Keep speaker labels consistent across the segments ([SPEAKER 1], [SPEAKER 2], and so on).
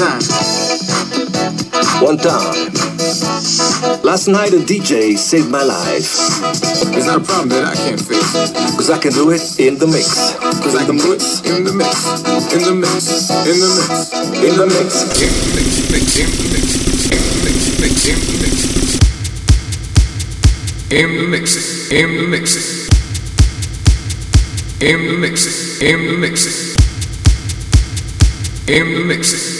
[SPEAKER 1] time.
[SPEAKER 2] One time. Last night a DJ saved my life.
[SPEAKER 1] It's not a problem that I can't fix.
[SPEAKER 2] Cause I can do it in the mix.
[SPEAKER 1] Cause I can do it in the mix. In the mix. In the mix. In the mix. In the mix. In the mix. In the mix. In the mix. In the mix. In the mix. In the mix. In the mix. In the mix.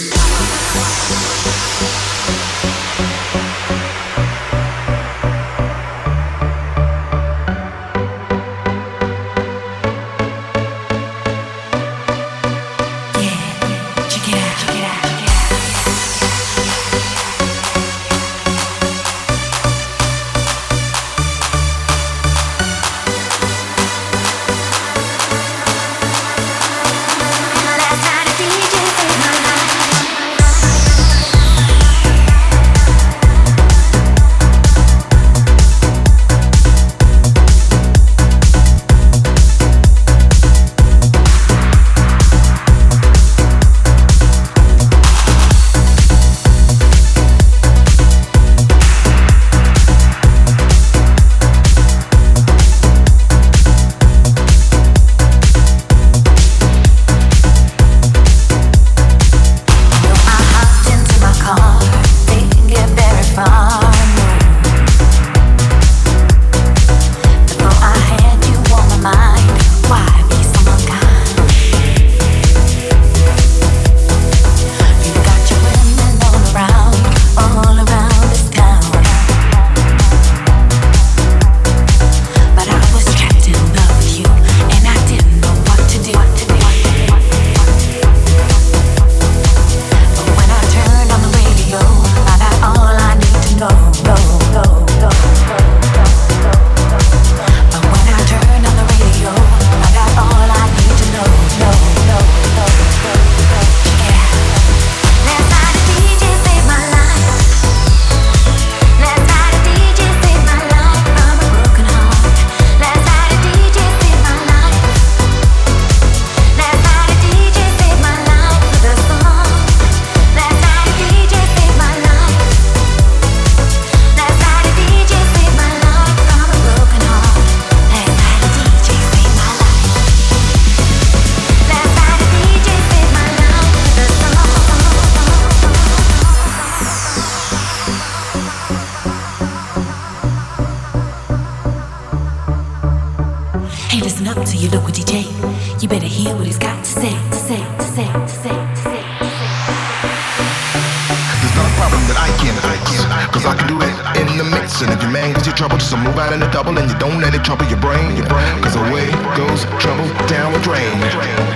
[SPEAKER 3] providing a double and you don't let it trouble your brain. Cause away goes trouble down the drain.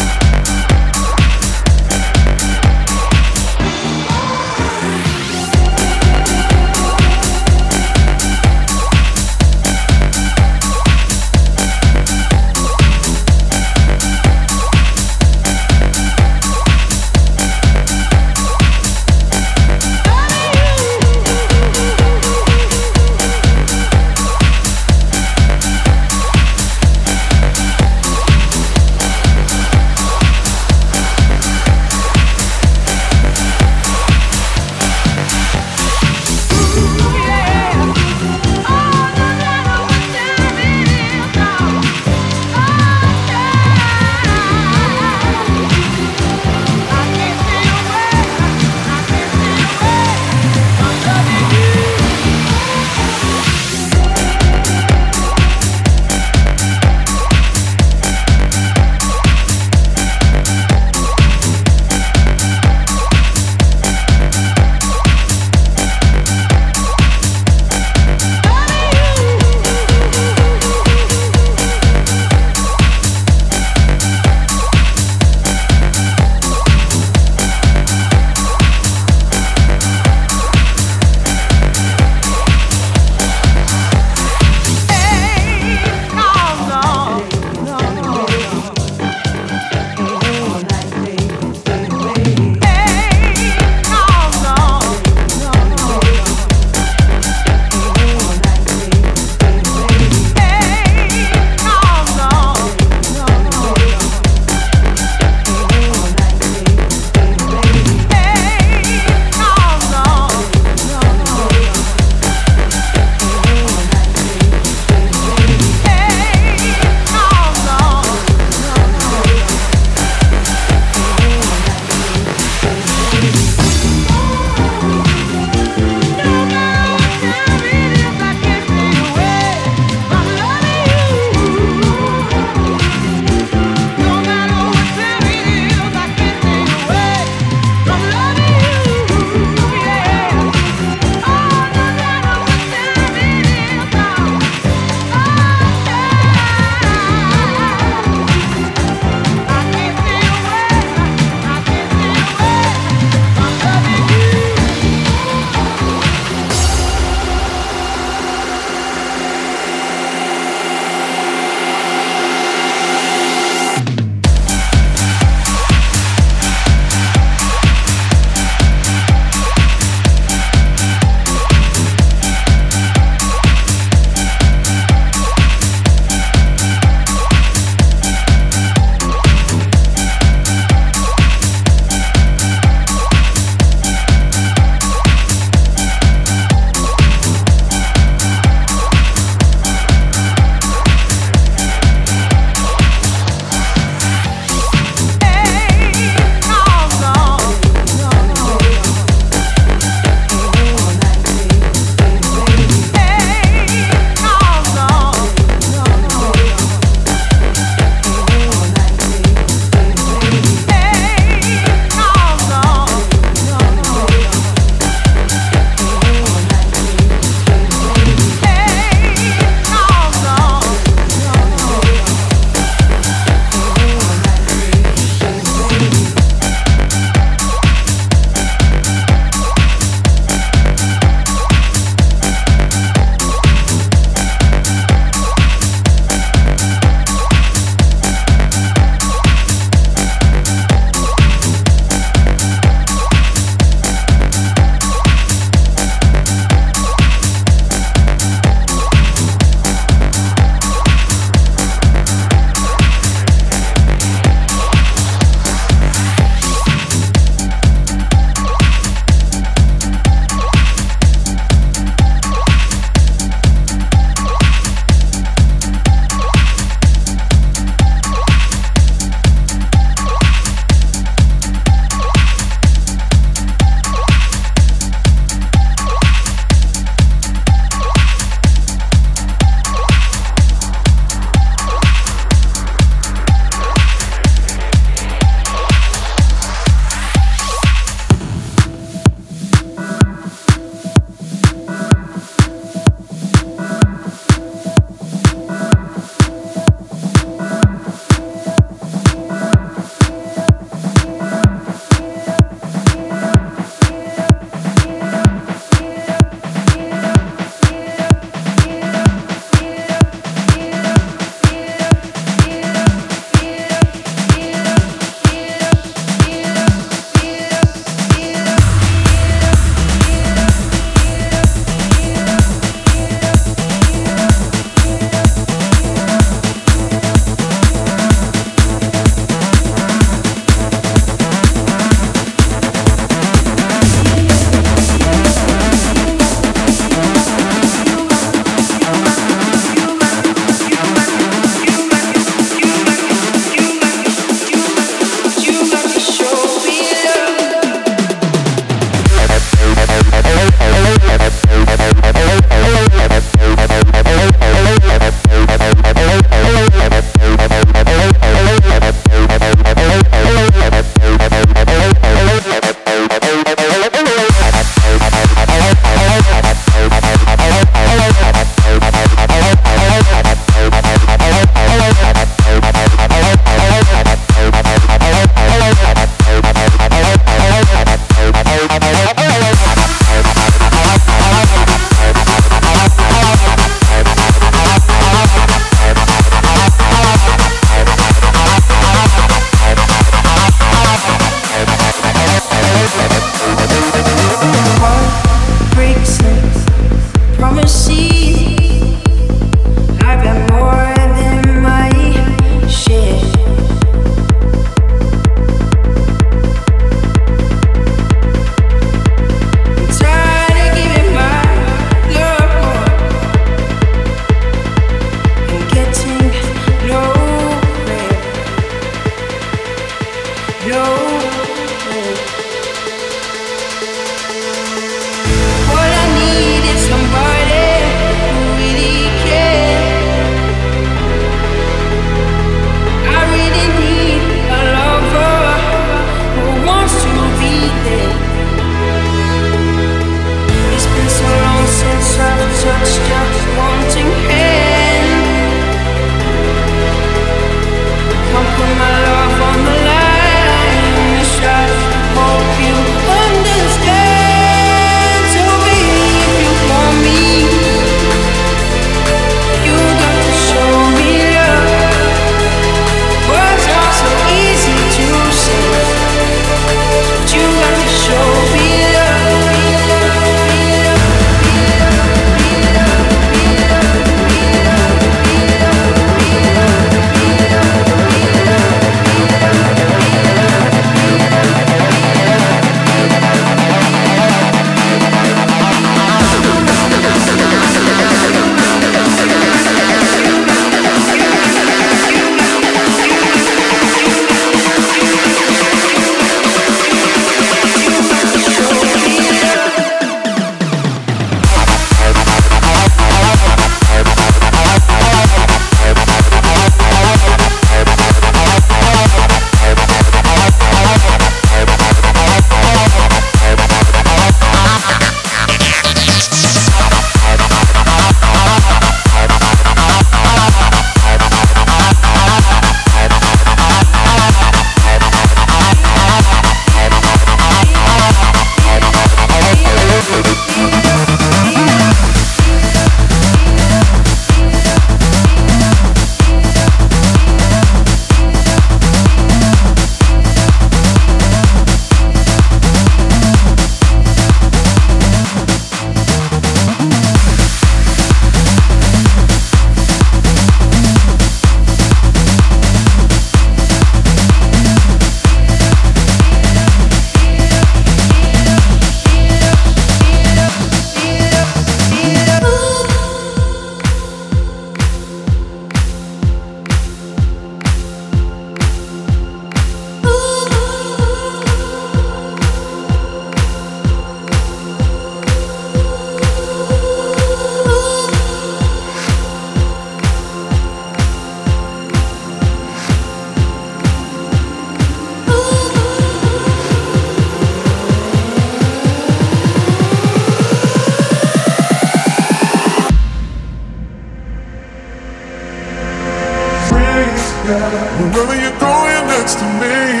[SPEAKER 3] Wherever you're going next to me,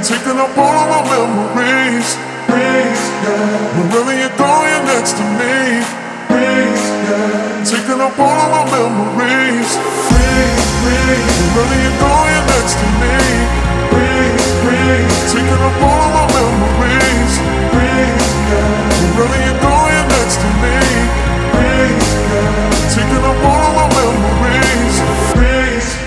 [SPEAKER 3] taking up all of my memories. Wherever you're going next to me, taking up all of my memories. Wherever you're going next to me, taking up all of my memories. Wherever you're going next to me, taking up all of my memories. Taking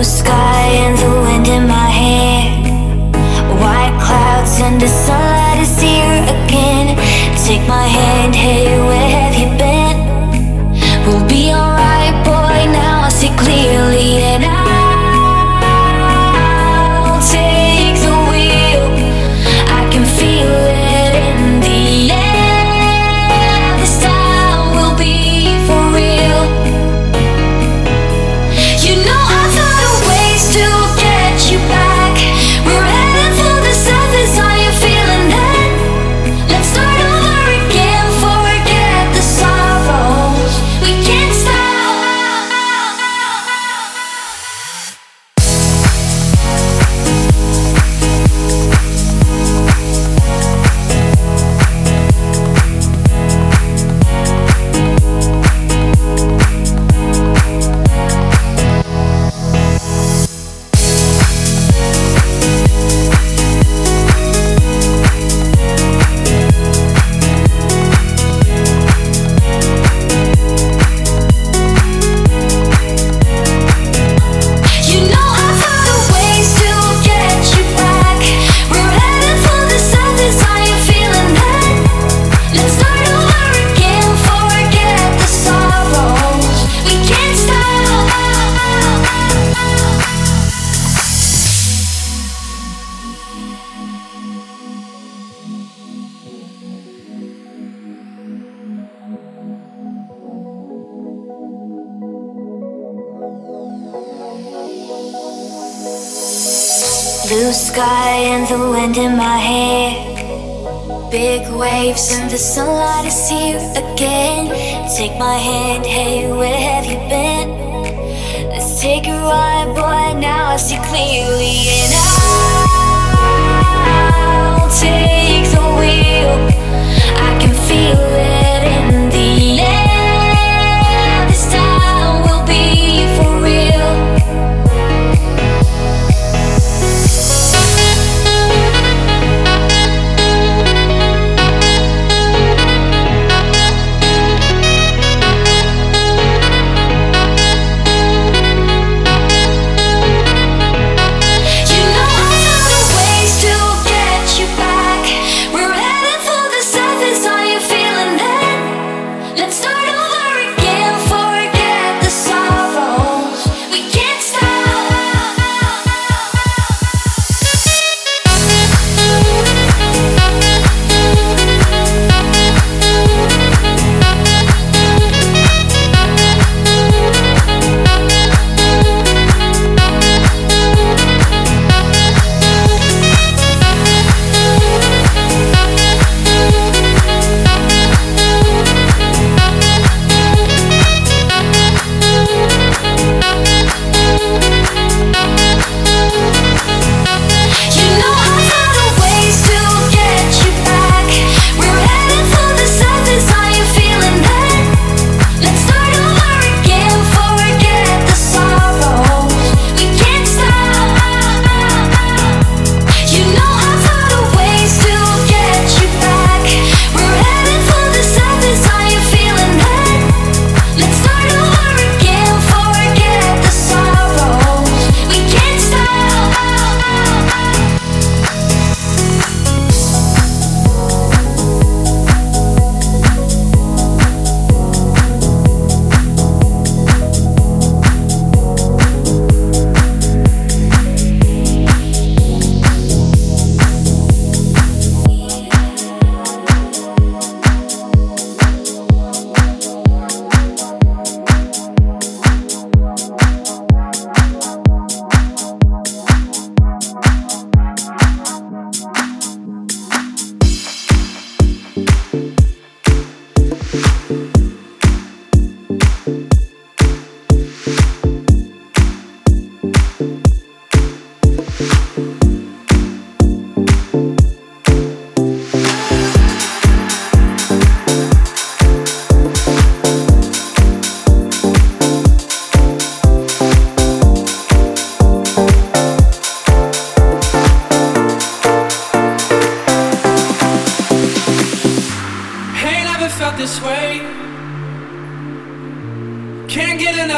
[SPEAKER 3] blue sky and the wind in my hair. White clouds and the sunlight is here again. Take my hand, hey, where?
[SPEAKER 1] in the
[SPEAKER 4] sunlight.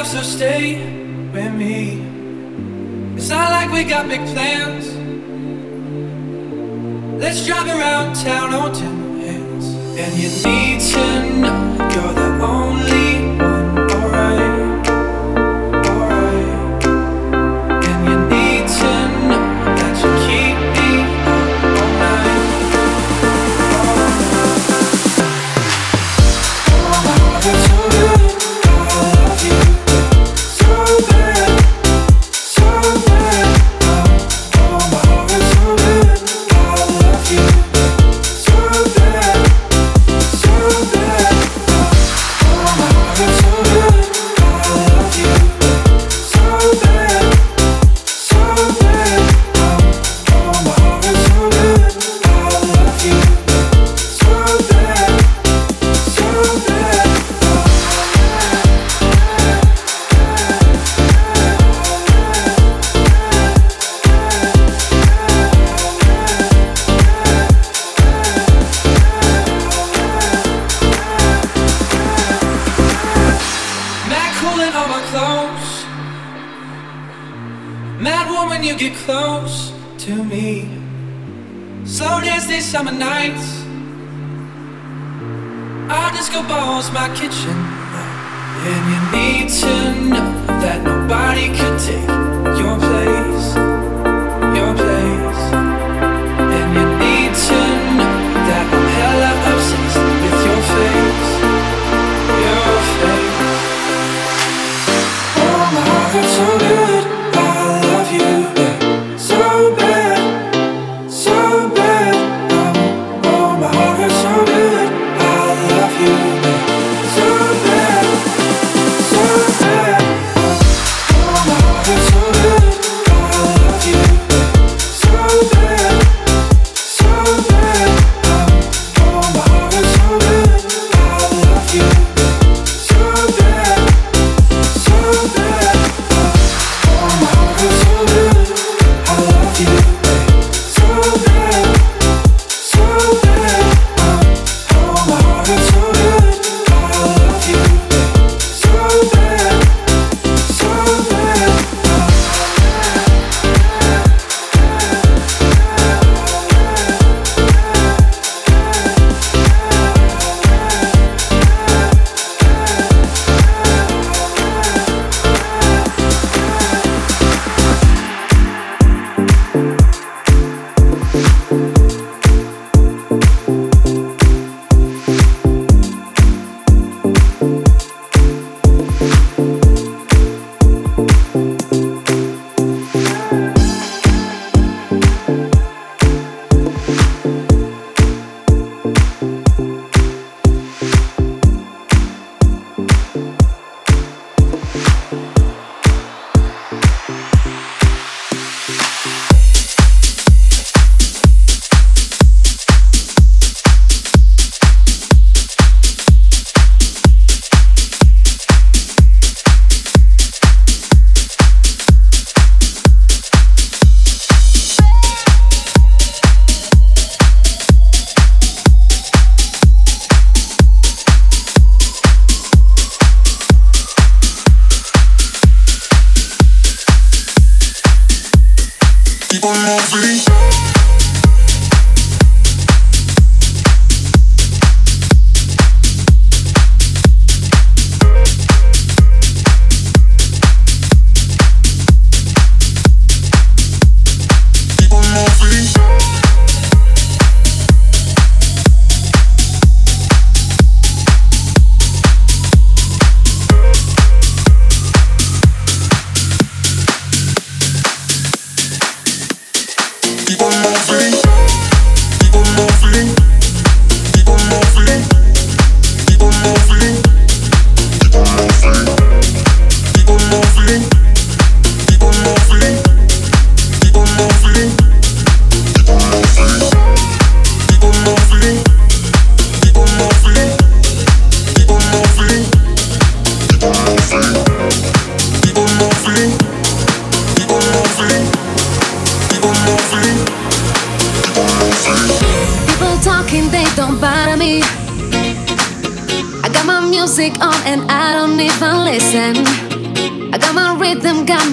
[SPEAKER 4] so stay with me.
[SPEAKER 5] It's not like we got big plans. Let's drive around town on ten hands. And you need to know you're the only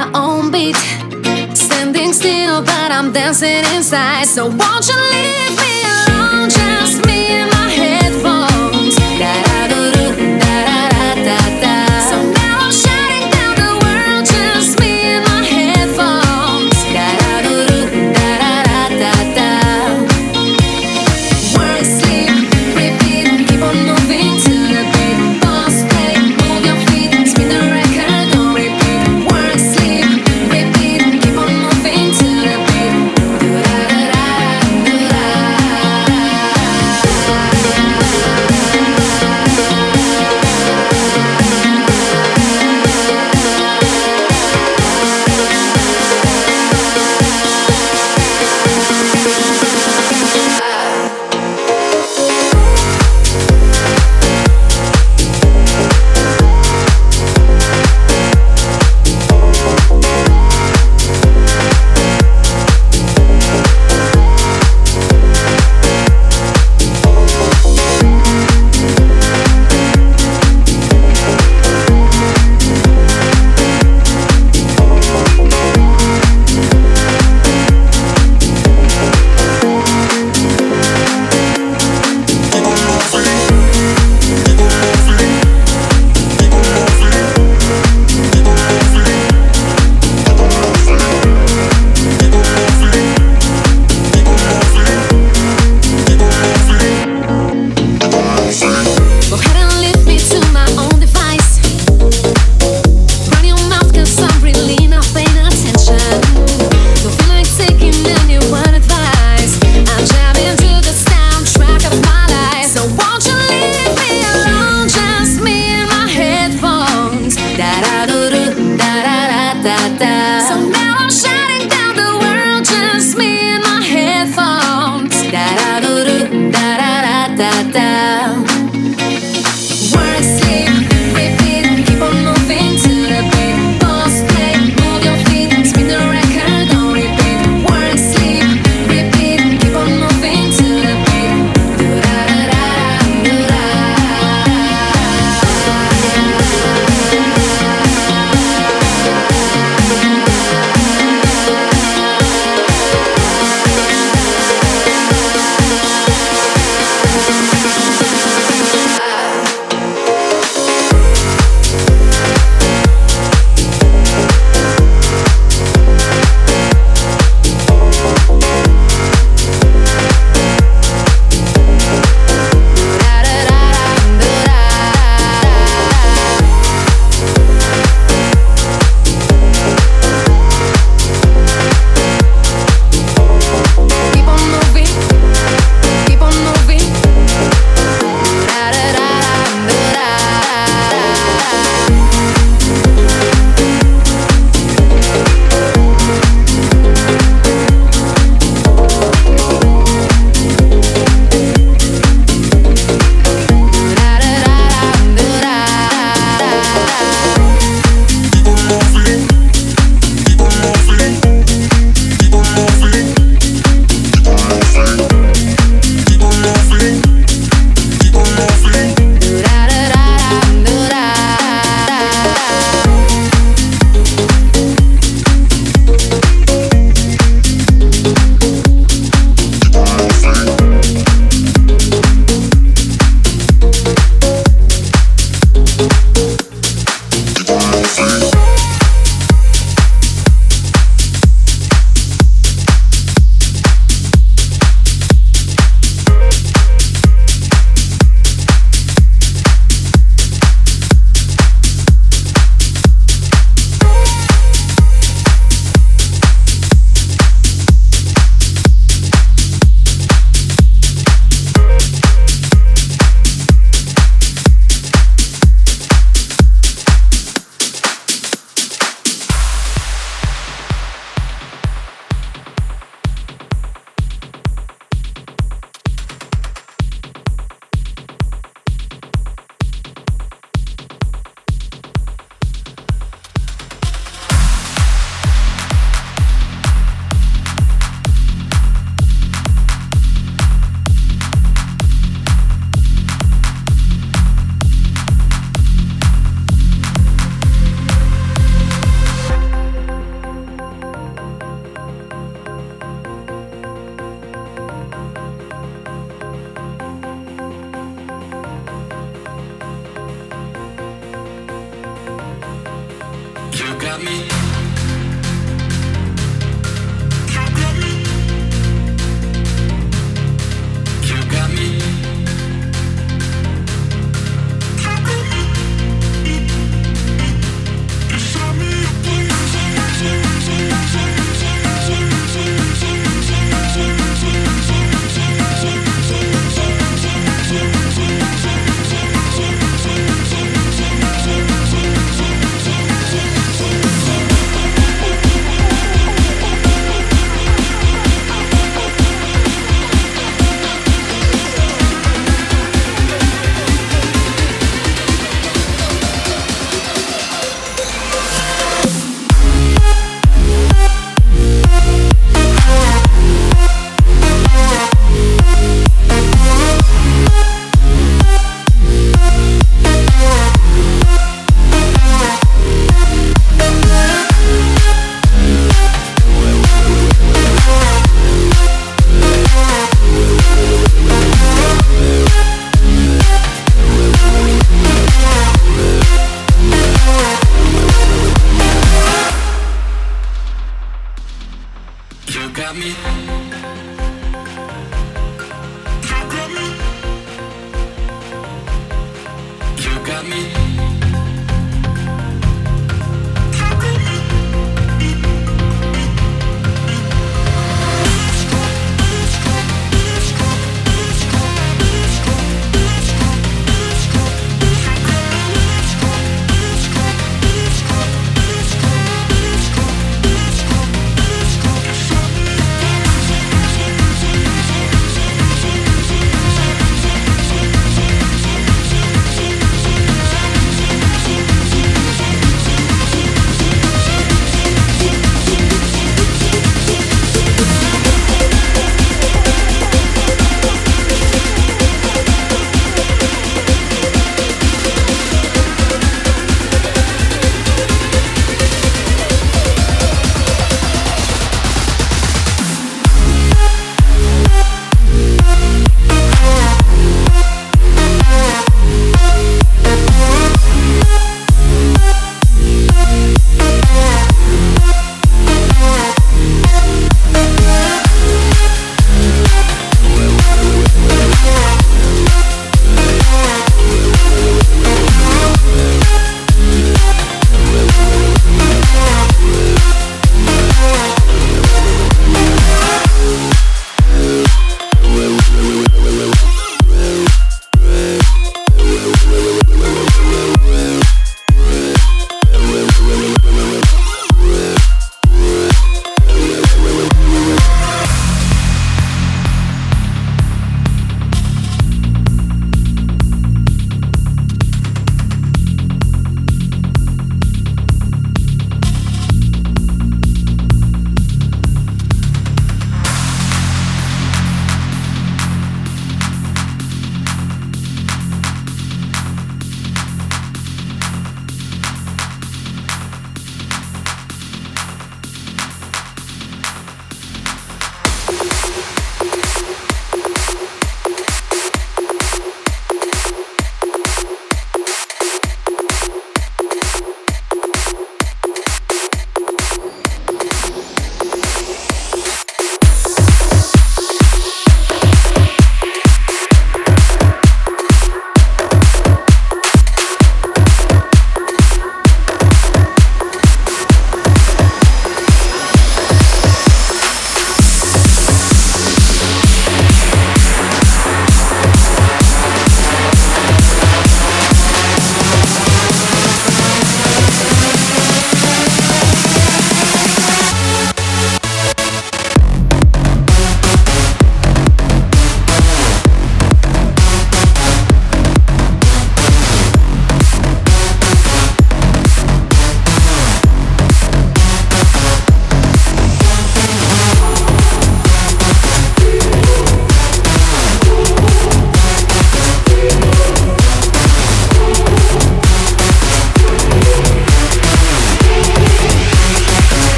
[SPEAKER 5] my
[SPEAKER 6] own beat. Standing still, but I'm dancing inside. So won't you leave me?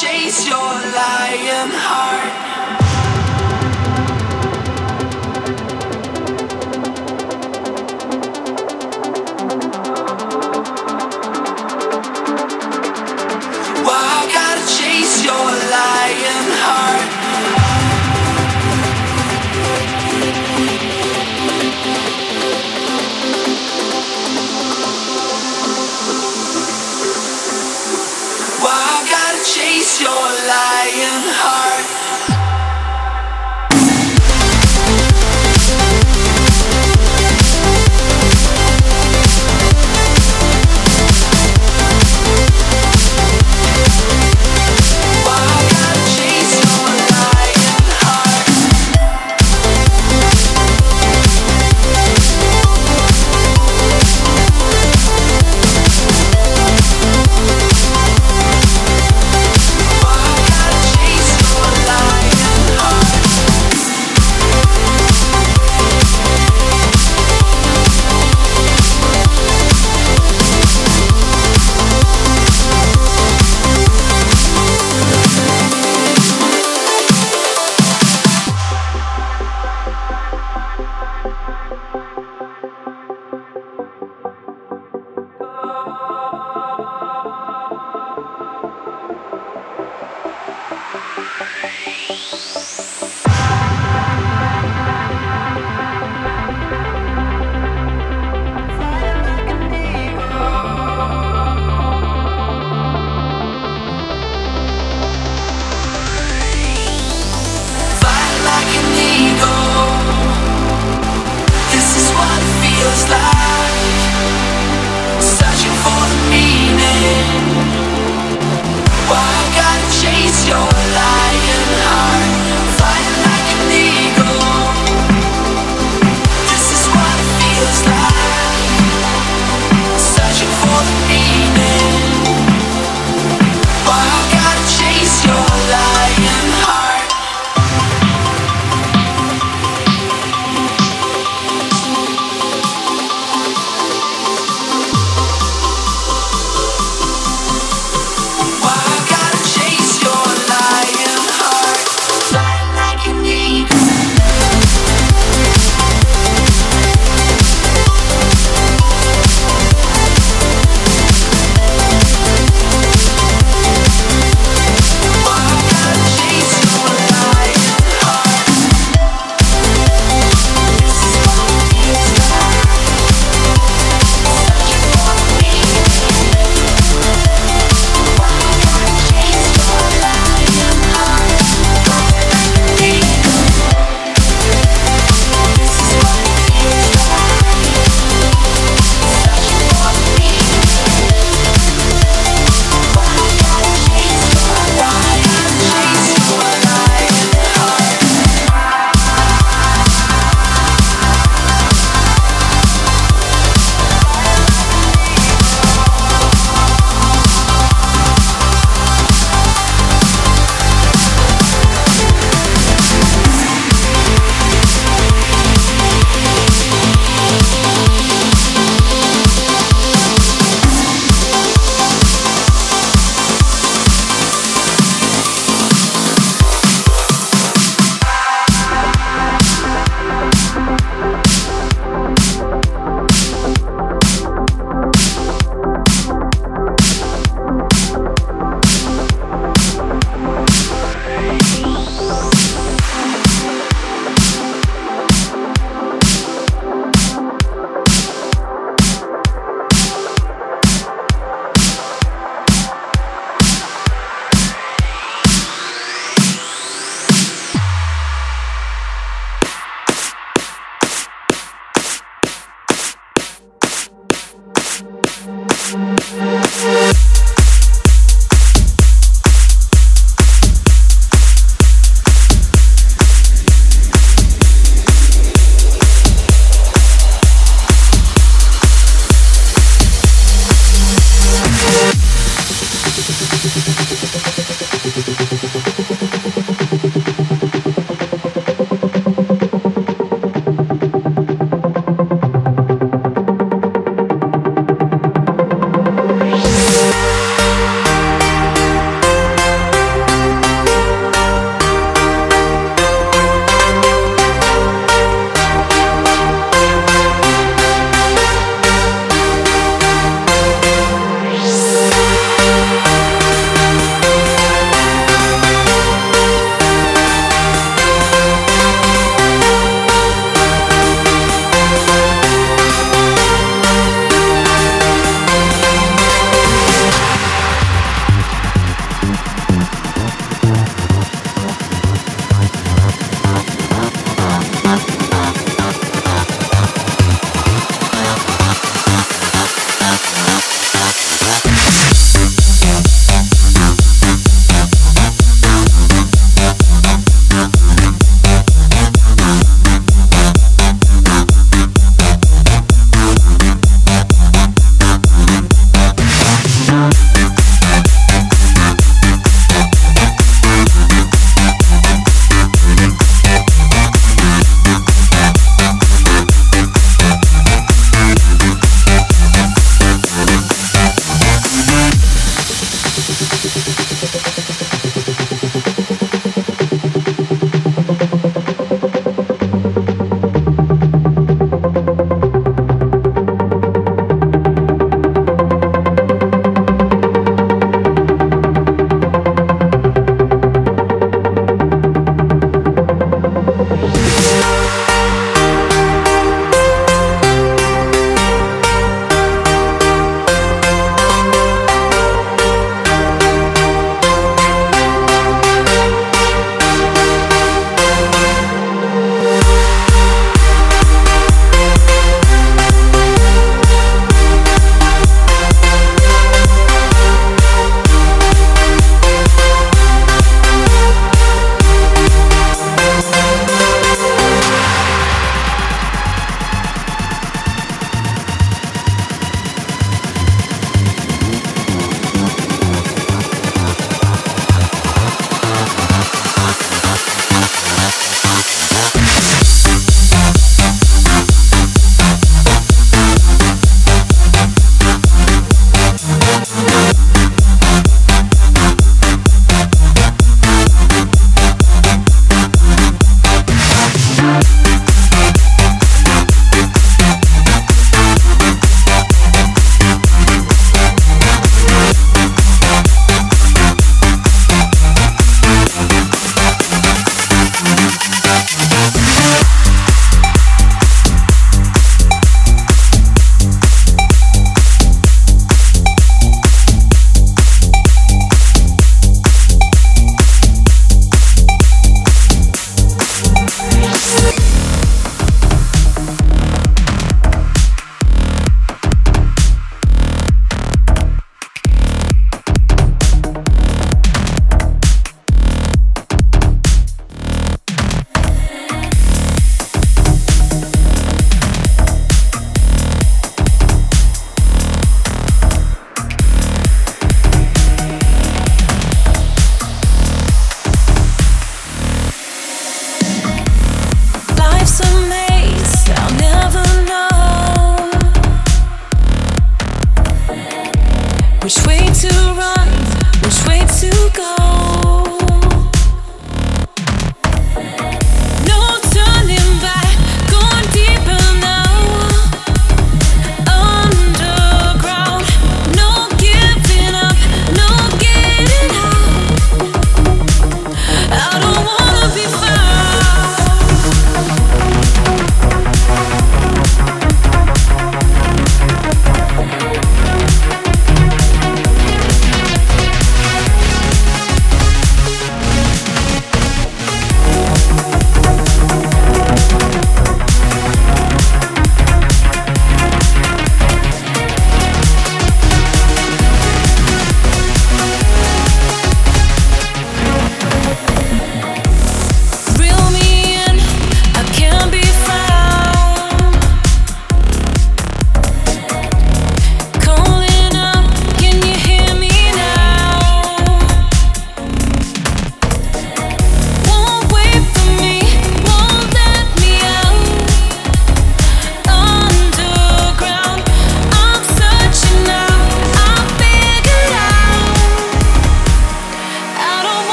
[SPEAKER 7] Chase your lion heart? Your lion heart?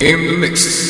[SPEAKER 8] In the mix.